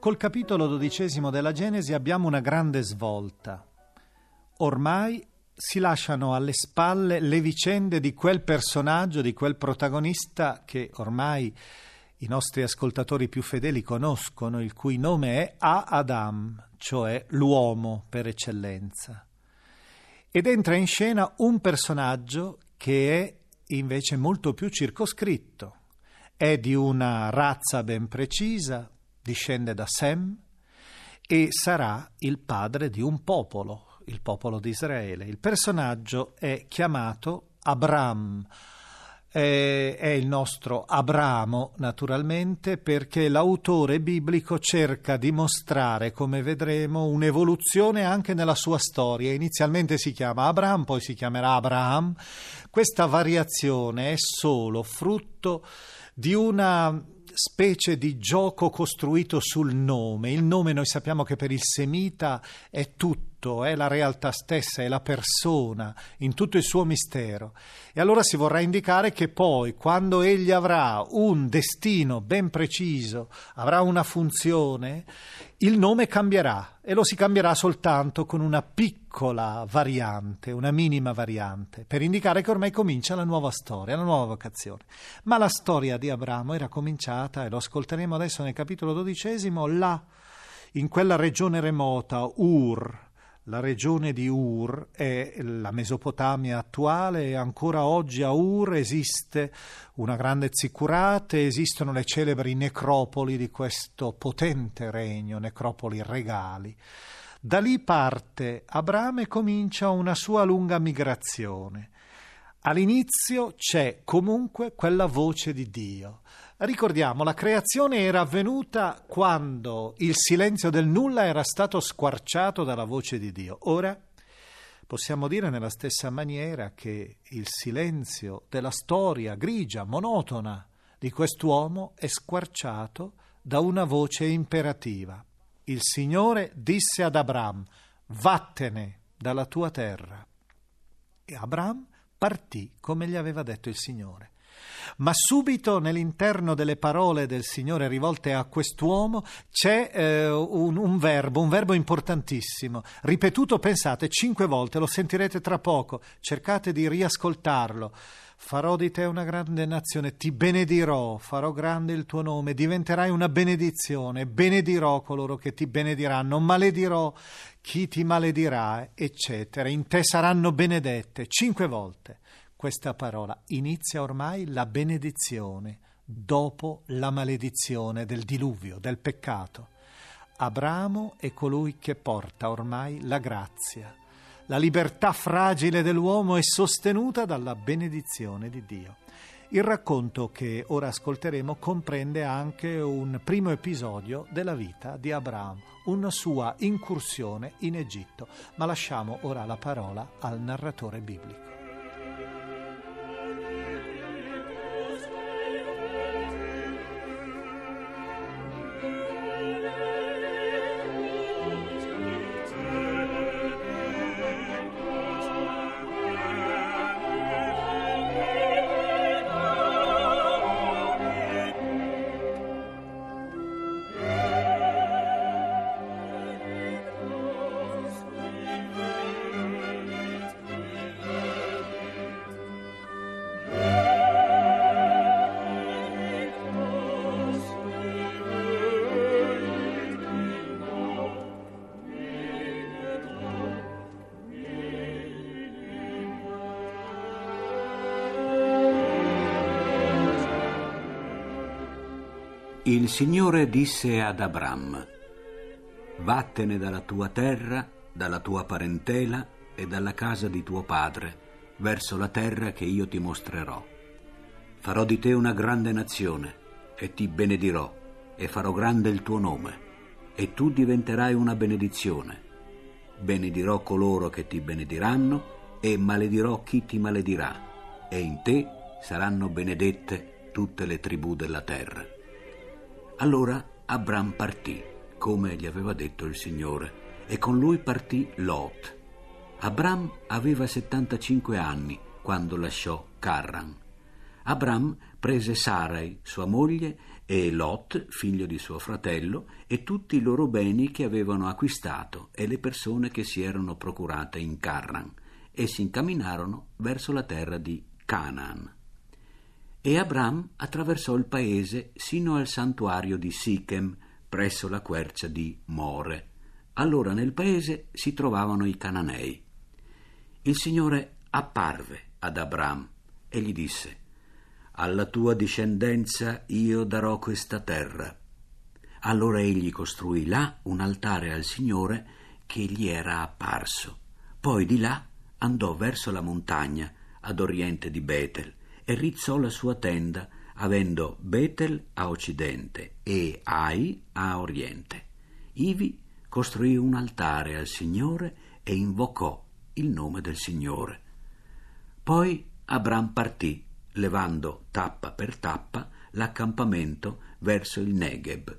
Col capitolo dodicesimo della Genesi abbiamo una grande svolta. Ormai si lasciano alle spalle le vicende di quel personaggio, di quel protagonista che ormai i nostri ascoltatori più fedeli conoscono, il cui nome è A-Adam, cioè l'uomo per eccellenza. Ed entra in scena un personaggio che è invece molto più circoscritto. È di una razza ben precisa, discende da Sem e sarà il padre di un popolo, il popolo di Israele. Il personaggio è chiamato Abram. È, il nostro Abramo, naturalmente, perché l'autore biblico cerca di mostrare, come vedremo, un'evoluzione anche nella sua storia. Inizialmente si chiama Abram, poi si chiamerà Abraham. Questa variazione è solo frutto di una specie di gioco costruito sul nome. Il nome noi sappiamo che per il semita è tutto, è la realtà stessa, è la persona, in tutto il suo mistero. E allora si vorrà indicare che poi, quando egli avrà un destino ben preciso, avrà una funzione, il nome cambierà e lo si cambierà soltanto con una piccola variante, una minima variante, per indicare che ormai comincia la nuova storia, la nuova vocazione. Ma la storia di Abramo era cominciata, e lo ascolteremo adesso nel capitolo dodicesimo, là, in quella regione remota, Ur, la regione di Ur è la Mesopotamia attuale e ancora oggi a Ur esiste una grande ziccurate, esistono le celebri necropoli di questo potente regno, necropoli regali. Da lì parte Abramo e comincia una sua lunga migrazione. All'inizio c'è comunque quella voce di Dio. Ricordiamo, la creazione era avvenuta quando il silenzio del nulla era stato squarciato dalla voce di Dio. Ora possiamo dire nella stessa maniera che il silenzio della storia grigia, monotona di quest'uomo è squarciato da una voce imperativa. Il Signore disse ad Abram, vattene dalla tua terra. E Abram partì come gli aveva detto il Signore. Ma subito nell'interno delle parole del Signore rivolte a quest'uomo c'è eh, un, un, verbo, un verbo importantissimo, ripetuto, pensate, cinque volte, lo sentirete tra poco, cercate di riascoltarlo. Farò di te una grande nazione, ti benedirò, farò grande il tuo nome, diventerai una benedizione, benedirò coloro che ti benediranno, maledirò chi ti maledirà, eccetera. In te saranno benedette, cinque volte questa parola inizia ormai la benedizione dopo la maledizione del diluvio, del peccato. Abramo è colui che porta ormai la grazia. La libertà fragile dell'uomo è sostenuta dalla benedizione di Dio. Il racconto che ora ascolteremo comprende anche un primo episodio della vita di Abramo, una sua incursione in Egitto, ma lasciamo ora la parola al narratore biblico. Il Signore disse ad Abram, Vattene dalla tua terra, dalla tua parentela e dalla casa di tuo padre, verso la terra che io ti mostrerò. Farò di te una grande nazione e ti benedirò e farò grande il tuo nome, e tu diventerai una benedizione. Benedirò coloro che ti benediranno e maledirò chi ti maledirà, e in te saranno benedette tutte le tribù della terra. Allora Abram partì, come gli aveva detto il Signore, e con lui partì Lot. Abram aveva 75 anni quando lasciò Carran. Abram prese Sarai, sua moglie, e Lot, figlio di suo fratello, e tutti i loro beni che avevano acquistato e le persone che si erano procurate in Carran, e si incamminarono verso la terra di Canaan. E Abram attraversò il paese sino al santuario di Sichem, presso la quercia di More. Allora nel paese si trovavano i cananei. Il Signore apparve ad Abram e gli disse alla tua discendenza io darò questa terra. Allora egli costruì là un altare al Signore che gli era apparso. Poi di là andò verso la montagna ad oriente di Betel e rizzò la sua tenda, avendo Betel a occidente e Ai a oriente. Ivi costruì un altare al Signore e invocò il nome del Signore. Poi Abram partì levando tappa per tappa l'accampamento verso il Negev.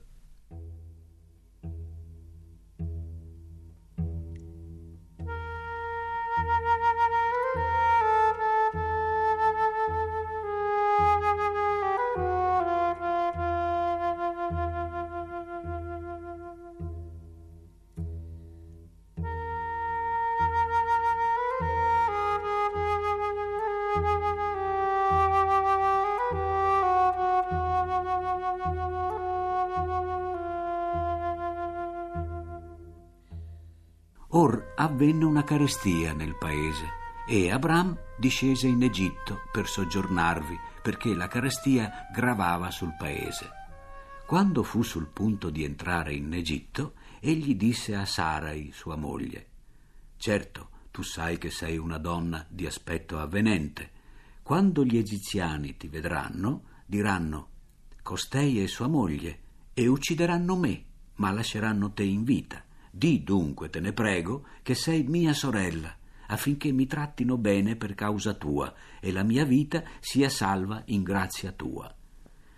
Or avvenne una carestia nel paese e Abram discese in Egitto per soggiornarvi perché la carestia gravava sul paese. Quando fu sul punto di entrare in Egitto, egli disse a Sarai, sua moglie, Certo, tu sai che sei una donna di aspetto avvenente. Quando gli egiziani ti vedranno, diranno, Costei è sua moglie, e uccideranno me, ma lasceranno te in vita. Di dunque, te ne prego, che sei mia sorella, affinché mi trattino bene per causa tua e la mia vita sia salva in grazia tua.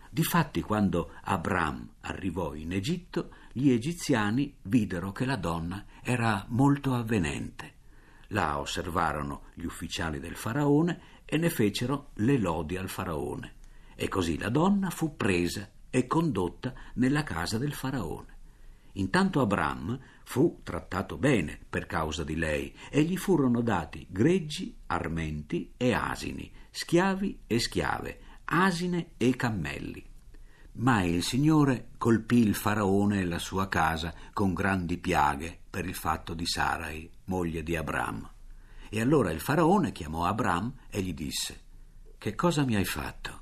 Difatti, quando Abram arrivò in Egitto, gli egiziani videro che la donna era molto avvenente. La osservarono gli ufficiali del faraone e ne fecero le lodi al faraone. E così la donna fu presa e condotta nella casa del faraone. Intanto Abram fu trattato bene per causa di lei e gli furono dati greggi, armenti e asini, schiavi e schiave, asine e cammelli. Ma il Signore colpì il faraone e la sua casa con grandi piaghe per il fatto di Sarai, moglie di Abram. E allora il faraone chiamò Abram e gli disse: Che cosa mi hai fatto?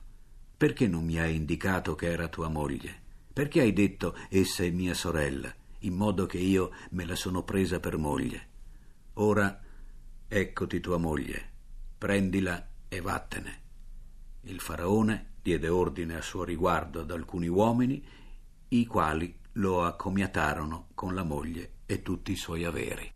Perché non mi hai indicato che era tua moglie? Perché hai detto essa è mia sorella, in modo che io me la sono presa per moglie? Ora eccoti tua moglie, prendila e vattene. Il faraone diede ordine a suo riguardo ad alcuni uomini, i quali lo accomiatarono con la moglie e tutti i suoi averi.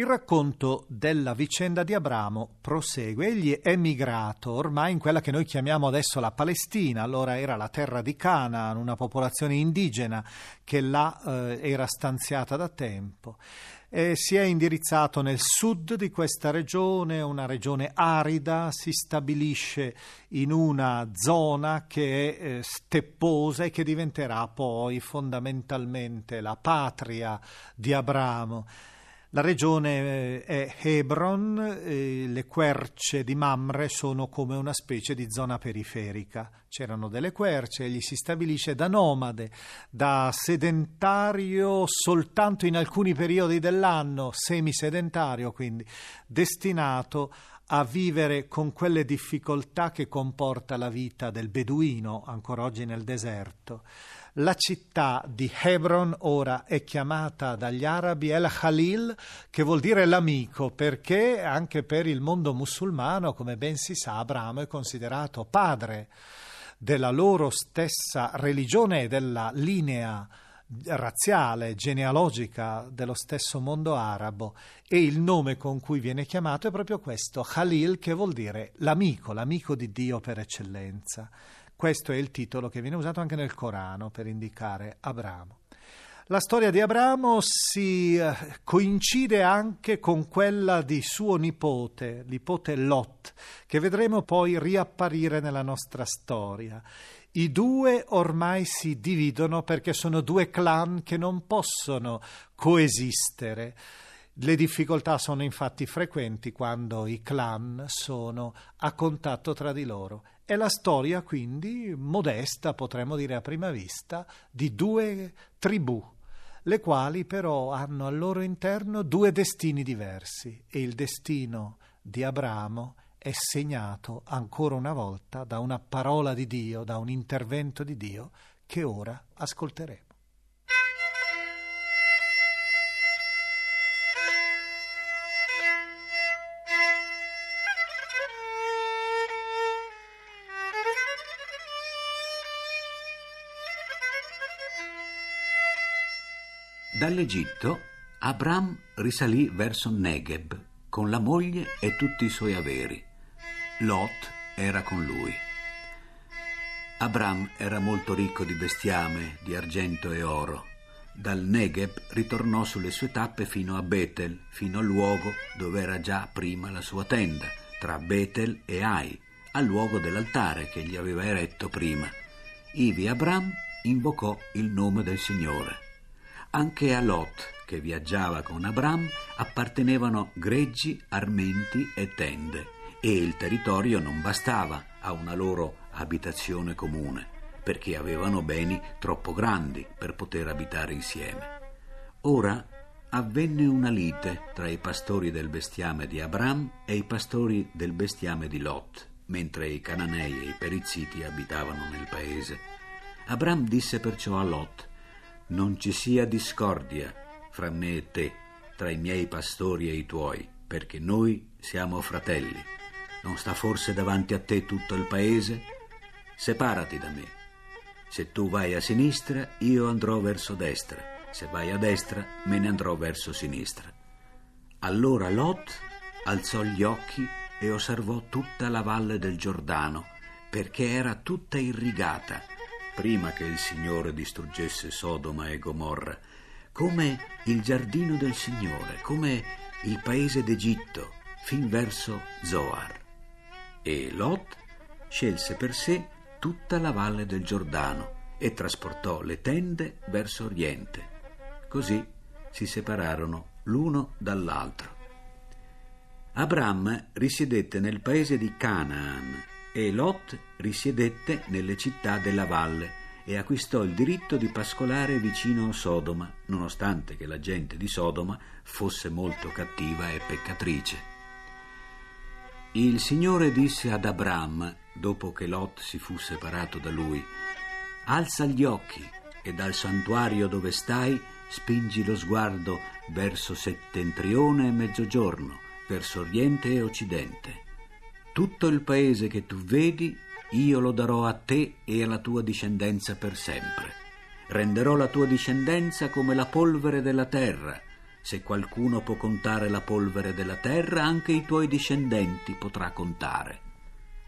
Il racconto della vicenda di Abramo prosegue. Egli è migrato ormai in quella che noi chiamiamo adesso la Palestina, allora era la terra di Canaan, una popolazione indigena che là eh, era stanziata da tempo. E si è indirizzato nel sud di questa regione, una regione arida, si stabilisce in una zona che è eh, stepposa e che diventerà poi fondamentalmente la patria di Abramo. La regione eh, è Hebron, le querce di Mamre sono come una specie di zona periferica. C'erano delle querce, egli si stabilisce da nomade, da sedentario soltanto in alcuni periodi dell'anno, semisedentario quindi, destinato a vivere con quelle difficoltà che comporta la vita del beduino ancora oggi nel deserto. La città di Hebron ora è chiamata dagli arabi El Khalil, che vuol dire l'amico, perché anche per il mondo musulmano, come ben si sa, Abramo è considerato padre della loro stessa religione e della linea razziale, genealogica dello stesso mondo arabo e il nome con cui viene chiamato è proprio questo, Khalil, che vuol dire l'amico, l'amico di Dio per eccellenza. Questo è il titolo che viene usato anche nel Corano per indicare Abramo. La storia di Abramo si eh, coincide anche con quella di suo nipote, nipote Lot, che vedremo poi riapparire nella nostra storia. I due ormai si dividono perché sono due clan che non possono coesistere. Le difficoltà sono infatti frequenti quando i clan sono a contatto tra di loro. È la storia quindi modesta, potremmo dire a prima vista, di due tribù, le quali però hanno al loro interno due destini diversi e il destino di Abramo è segnato ancora una volta da una parola di Dio, da un intervento di Dio che ora ascolteremo. Dall'Egitto Abram risalì verso Negev con la moglie e tutti i suoi averi. Lot era con lui. Abram era molto ricco di bestiame, di argento e oro. Dal Negev ritornò sulle sue tappe fino a Betel, fino al luogo dove era già prima la sua tenda, tra Betel e Ai, al luogo dell'altare che gli aveva eretto prima. Ivi Abram invocò il nome del Signore. Anche a Lot, che viaggiava con Abram, appartenevano greggi, armenti e tende, e il territorio non bastava a una loro abitazione comune, perché avevano beni troppo grandi per poter abitare insieme. Ora avvenne una lite tra i pastori del bestiame di Abram e i pastori del bestiame di Lot, mentre i cananei e i perizziti abitavano nel paese. Abram disse perciò a Lot, non ci sia discordia fra me e te, tra i miei pastori e i tuoi, perché noi siamo fratelli. Non sta forse davanti a te tutto il paese? Separati da me. Se tu vai a sinistra, io andrò verso destra. Se vai a destra, me ne andrò verso sinistra. Allora Lot alzò gli occhi e osservò tutta la valle del Giordano, perché era tutta irrigata prima che il Signore distruggesse Sodoma e Gomorra, come il giardino del Signore, come il paese d'Egitto, fin verso Zoar. E Lot scelse per sé tutta la valle del Giordano e trasportò le tende verso oriente. Così si separarono l'uno dall'altro. Abram risiedette nel paese di Canaan e Lot risiedette nelle città della valle e acquistò il diritto di pascolare vicino Sodoma, nonostante che la gente di Sodoma fosse molto cattiva e peccatrice. Il Signore disse ad Abram, dopo che Lot si fu separato da lui, Alza gli occhi e dal santuario dove stai spingi lo sguardo verso settentrione e mezzogiorno, verso oriente e occidente tutto il paese che tu vedi io lo darò a te e alla tua discendenza per sempre. Renderò la tua discendenza come la polvere della terra. Se qualcuno può contare la polvere della terra, anche i tuoi discendenti potrà contare.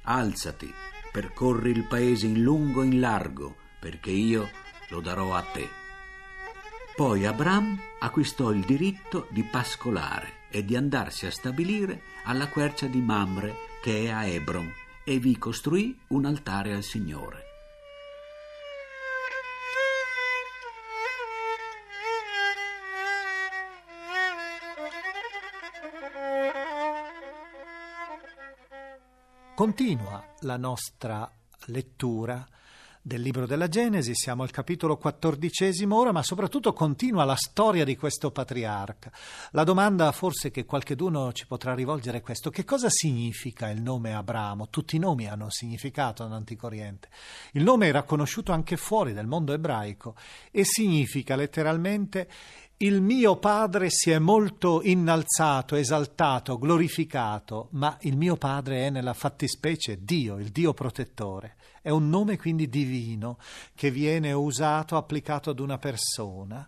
Alzati, percorri il paese in lungo e in largo, perché io lo darò a te. Poi Abram acquistò il diritto di pascolare e di andarsi a stabilire alla quercia di Mamre, che è a Hebron, e vi costruì un altare al Signore. Continua la nostra lettura del libro della Genesi, siamo al capitolo quattordicesimo ora, ma soprattutto continua la storia di questo patriarca. La domanda forse che qualcheduno ci potrà rivolgere è questo: che cosa significa il nome Abramo? Tutti i nomi hanno un significato nell'Antico Oriente. Il nome era conosciuto anche fuori del mondo ebraico e significa letteralmente il mio padre si è molto innalzato, esaltato, glorificato, ma il mio padre è nella fattispecie Dio, il Dio protettore. È un nome quindi divino che viene usato, applicato ad una persona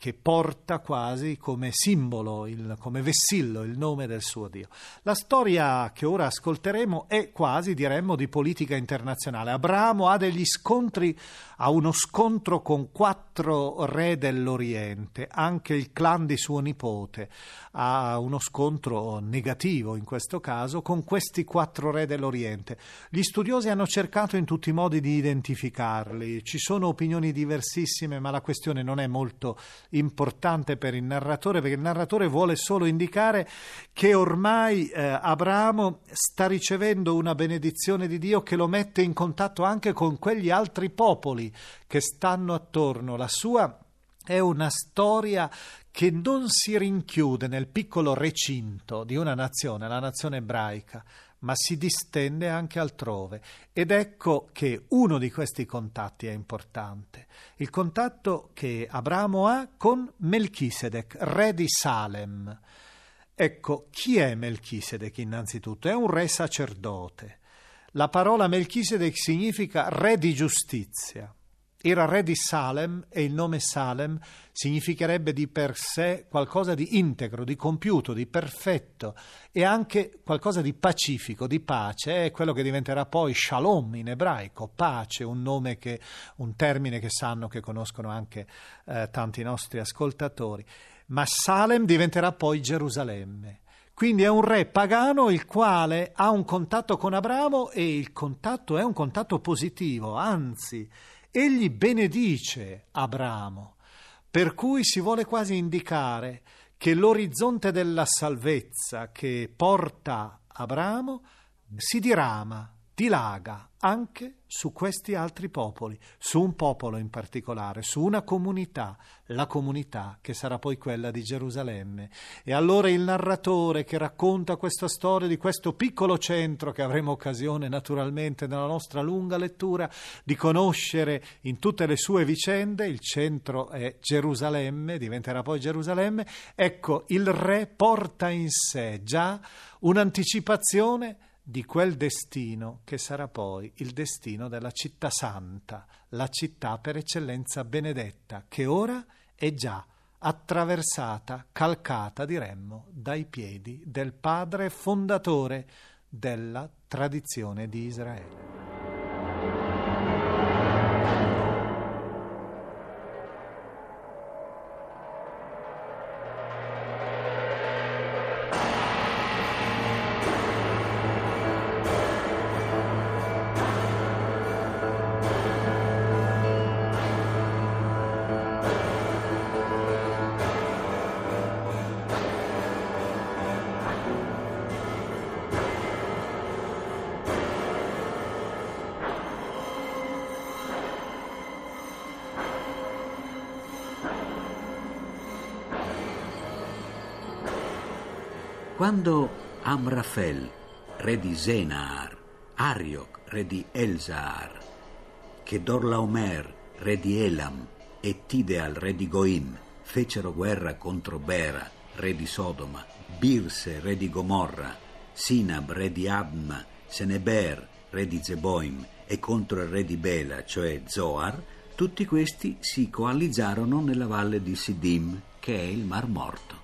che porta quasi come simbolo, il, come vessillo il nome del suo Dio. La storia che ora ascolteremo è quasi, diremmo, di politica internazionale. Abramo ha degli scontri, ha uno scontro con quattro re dell'Oriente, anche il clan di suo nipote ha uno scontro negativo in questo caso con questi quattro re dell'Oriente. Gli studiosi hanno cercato in tutti i modi di identificarli, ci sono opinioni diversissime, ma la questione non è molto importante per il narratore, perché il narratore vuole solo indicare che ormai eh, Abramo sta ricevendo una benedizione di Dio che lo mette in contatto anche con quegli altri popoli che stanno attorno. La sua è una storia che non si rinchiude nel piccolo recinto di una nazione, la nazione ebraica, ma si distende anche altrove. Ed ecco che uno di questi contatti è importante, il contatto che Abramo ha con Melchisedec, re di Salem. Ecco, chi è Melchisedec innanzitutto? È un re sacerdote. La parola Melchisedec significa re di giustizia. Era re di Salem e il nome Salem significherebbe di per sé qualcosa di integro, di compiuto, di perfetto e anche qualcosa di pacifico, di pace. È quello che diventerà poi Shalom in ebraico, pace, un che, un termine che sanno, che conoscono anche eh, tanti nostri ascoltatori. Ma Salem diventerà poi Gerusalemme. Quindi è un re pagano il quale ha un contatto con Abramo e il contatto è un contatto positivo, anzi Egli benedice Abramo, per cui si vuole quasi indicare che l'orizzonte della salvezza che porta Abramo si dirama dilaga anche su questi altri popoli, su un popolo in particolare, su una comunità, la comunità che sarà poi quella di Gerusalemme. E allora il narratore che racconta questa storia di questo piccolo centro che avremo occasione naturalmente nella nostra lunga lettura di conoscere in tutte le sue vicende, il centro è Gerusalemme, diventerà poi Gerusalemme, ecco il re porta in sé già un'anticipazione di quel destino che sarà poi il destino della città santa, la città per eccellenza benedetta, che ora è già attraversata, calcata, diremmo, dai piedi del padre fondatore della tradizione di Israele. Quando Amrafel, re di Zenaar, Ariok, re di Elzar, Kedorlaomer, re di Elam, e Tideal, re di Goim, fecero guerra contro Bera, re di Sodoma, Birse, re di Gomorra, Sinab, re di Abma, Seneber, re di Zeboim, e contro il re di Bela, cioè Zoar, tutti questi si coalizzarono nella valle di Sidim, che è il Mar Morto.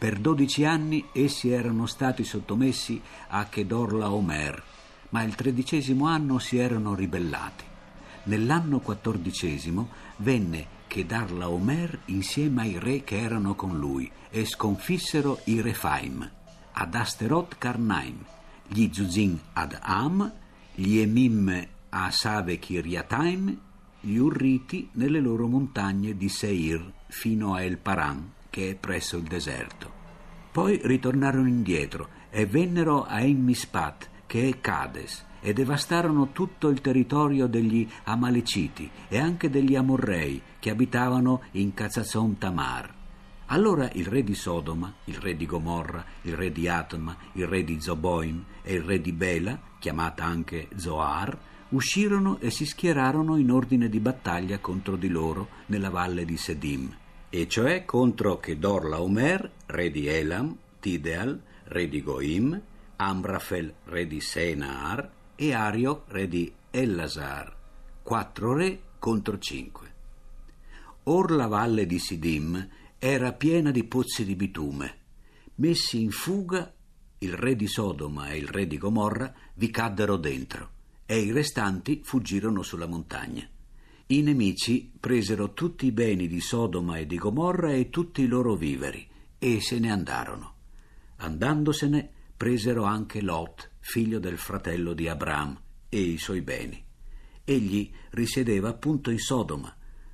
Per dodici anni essi erano stati sottomessi a Chedorla Omer, ma il tredicesimo anno si erano ribellati. Nell'anno quattordicesimo venne Chedarla Omer insieme ai re che erano con lui e sconfissero i Refaim, ad Asterot Karnaim, gli Zuzin ad Am, gli Emim a Save Kiriataim, gli Urriti nelle loro montagne di Seir fino a El Paran, che è presso il deserto. Poi ritornarono indietro e vennero a Emmispat, che è Cades, e devastarono tutto il territorio degli Amaleciti e anche degli Amorrei che abitavano in Cazazon Tamar. Allora il re di Sodoma, il re di Gomorra, il re di Atma, il re di Zoboim e il re di Bela, chiamata anche Zoar, uscirono e si schierarono in ordine di battaglia contro di loro nella valle di Sedim, e cioè contro Kedor Laomer, re di Elam, Tideal, re di Goim, Amrafel, re di Senaar, e Ario, re di Ellasar, quattro re contro cinque. Or la valle di Sidim era piena di pozzi di bitume. Messi in fuga, il re di Sodoma e il re di Gomorra vi caddero dentro e i restanti fuggirono sulla montagna. I nemici presero tutti i beni di Sodoma e di Gomorra e tutti i loro viveri e se ne andarono. Andandosene presero anche Lot, figlio del fratello di Abram, e i suoi beni. Egli risiedeva appunto in Sodoma,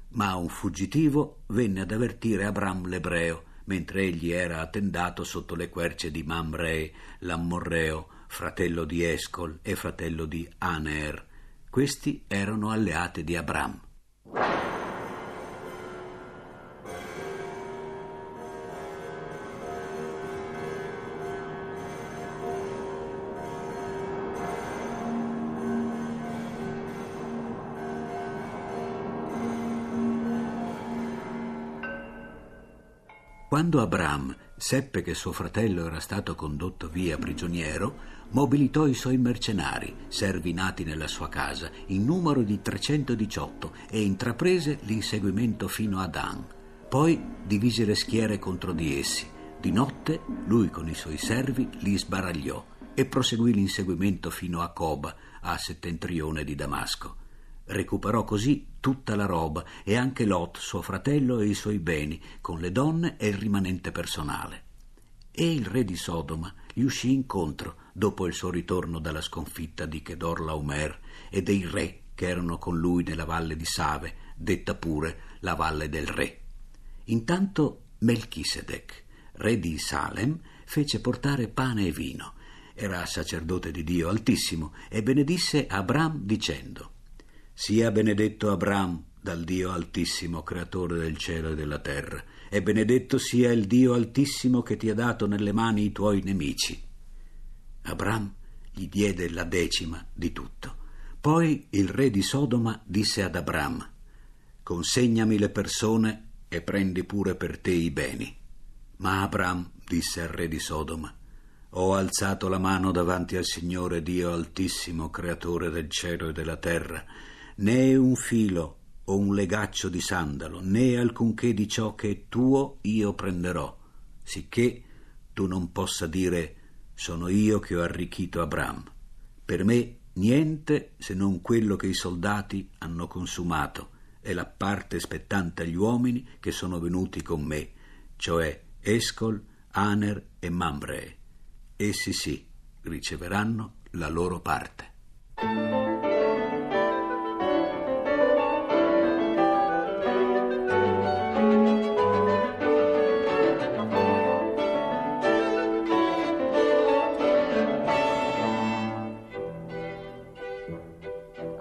ma un fuggitivo venne ad avvertire Abram l'ebreo, mentre egli era attendato sotto le querce di Mamre, l'ammorreo, fratello di Escol e fratello di Aner. Questi erano alleati di Abram. Quando Abram seppe che suo fratello era stato condotto via prigioniero, mobilitò i suoi mercenari, servi nati nella sua casa, in numero di 318, e intraprese l'inseguimento fino a Dan. Poi divise le schiere contro di essi. Di notte lui con i suoi servi li sbaragliò e proseguì l'inseguimento fino a Coba, a settentrione di Damasco. Recuperò così tutta la roba e anche Lot, suo fratello e i suoi beni, con le donne e il rimanente personale. E il re di Sodoma gli uscì incontro dopo il suo ritorno dalla sconfitta di Kedor Laomer e dei re che erano con lui nella valle di Save, detta pure la valle del re. Intanto Melchisedec, re di Salem, fece portare pane e vino. Era sacerdote di Dio Altissimo e benedisse Abram dicendo sia benedetto Abram dal Dio Altissimo, creatore del cielo e della terra, e benedetto sia il Dio Altissimo che ti ha dato nelle mani i tuoi nemici. Abram gli diede la decima di tutto. Poi il re di Sodoma disse ad Abram, Consegnami le persone e prendi pure per te i beni. Ma Abram disse al re di Sodoma, Ho alzato la mano davanti al Signore Dio Altissimo, creatore del cielo e della terra, né un filo o un legaccio di sandalo, né alcunché di ciò che è tuo io prenderò, sicché tu non possa dire sono io che ho arricchito Abram. Per me niente se non quello che i soldati hanno consumato e la parte spettante agli uomini che sono venuti con me, cioè Escol, Aner e Mamre. Essi sì riceveranno la loro parte.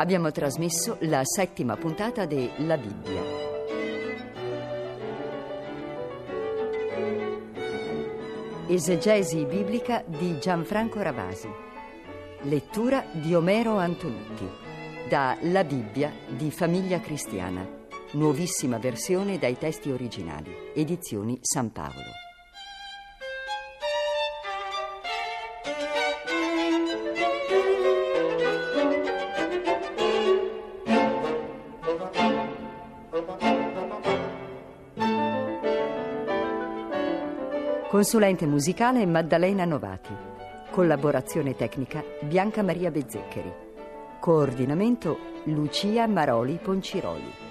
Abbiamo trasmesso la settima puntata de La Bibbia. Esegesi biblica di Gianfranco Ravasi. Lettura di Omero Antonutti. Da La Bibbia di Famiglia Cristiana. Nuovissima versione dai testi originali. Edizioni San Paolo. Consulente musicale Maddalena Novati. Collaborazione tecnica Bianca Maria Bezzeccheri. Coordinamento Lucia Maroli Ponciroli.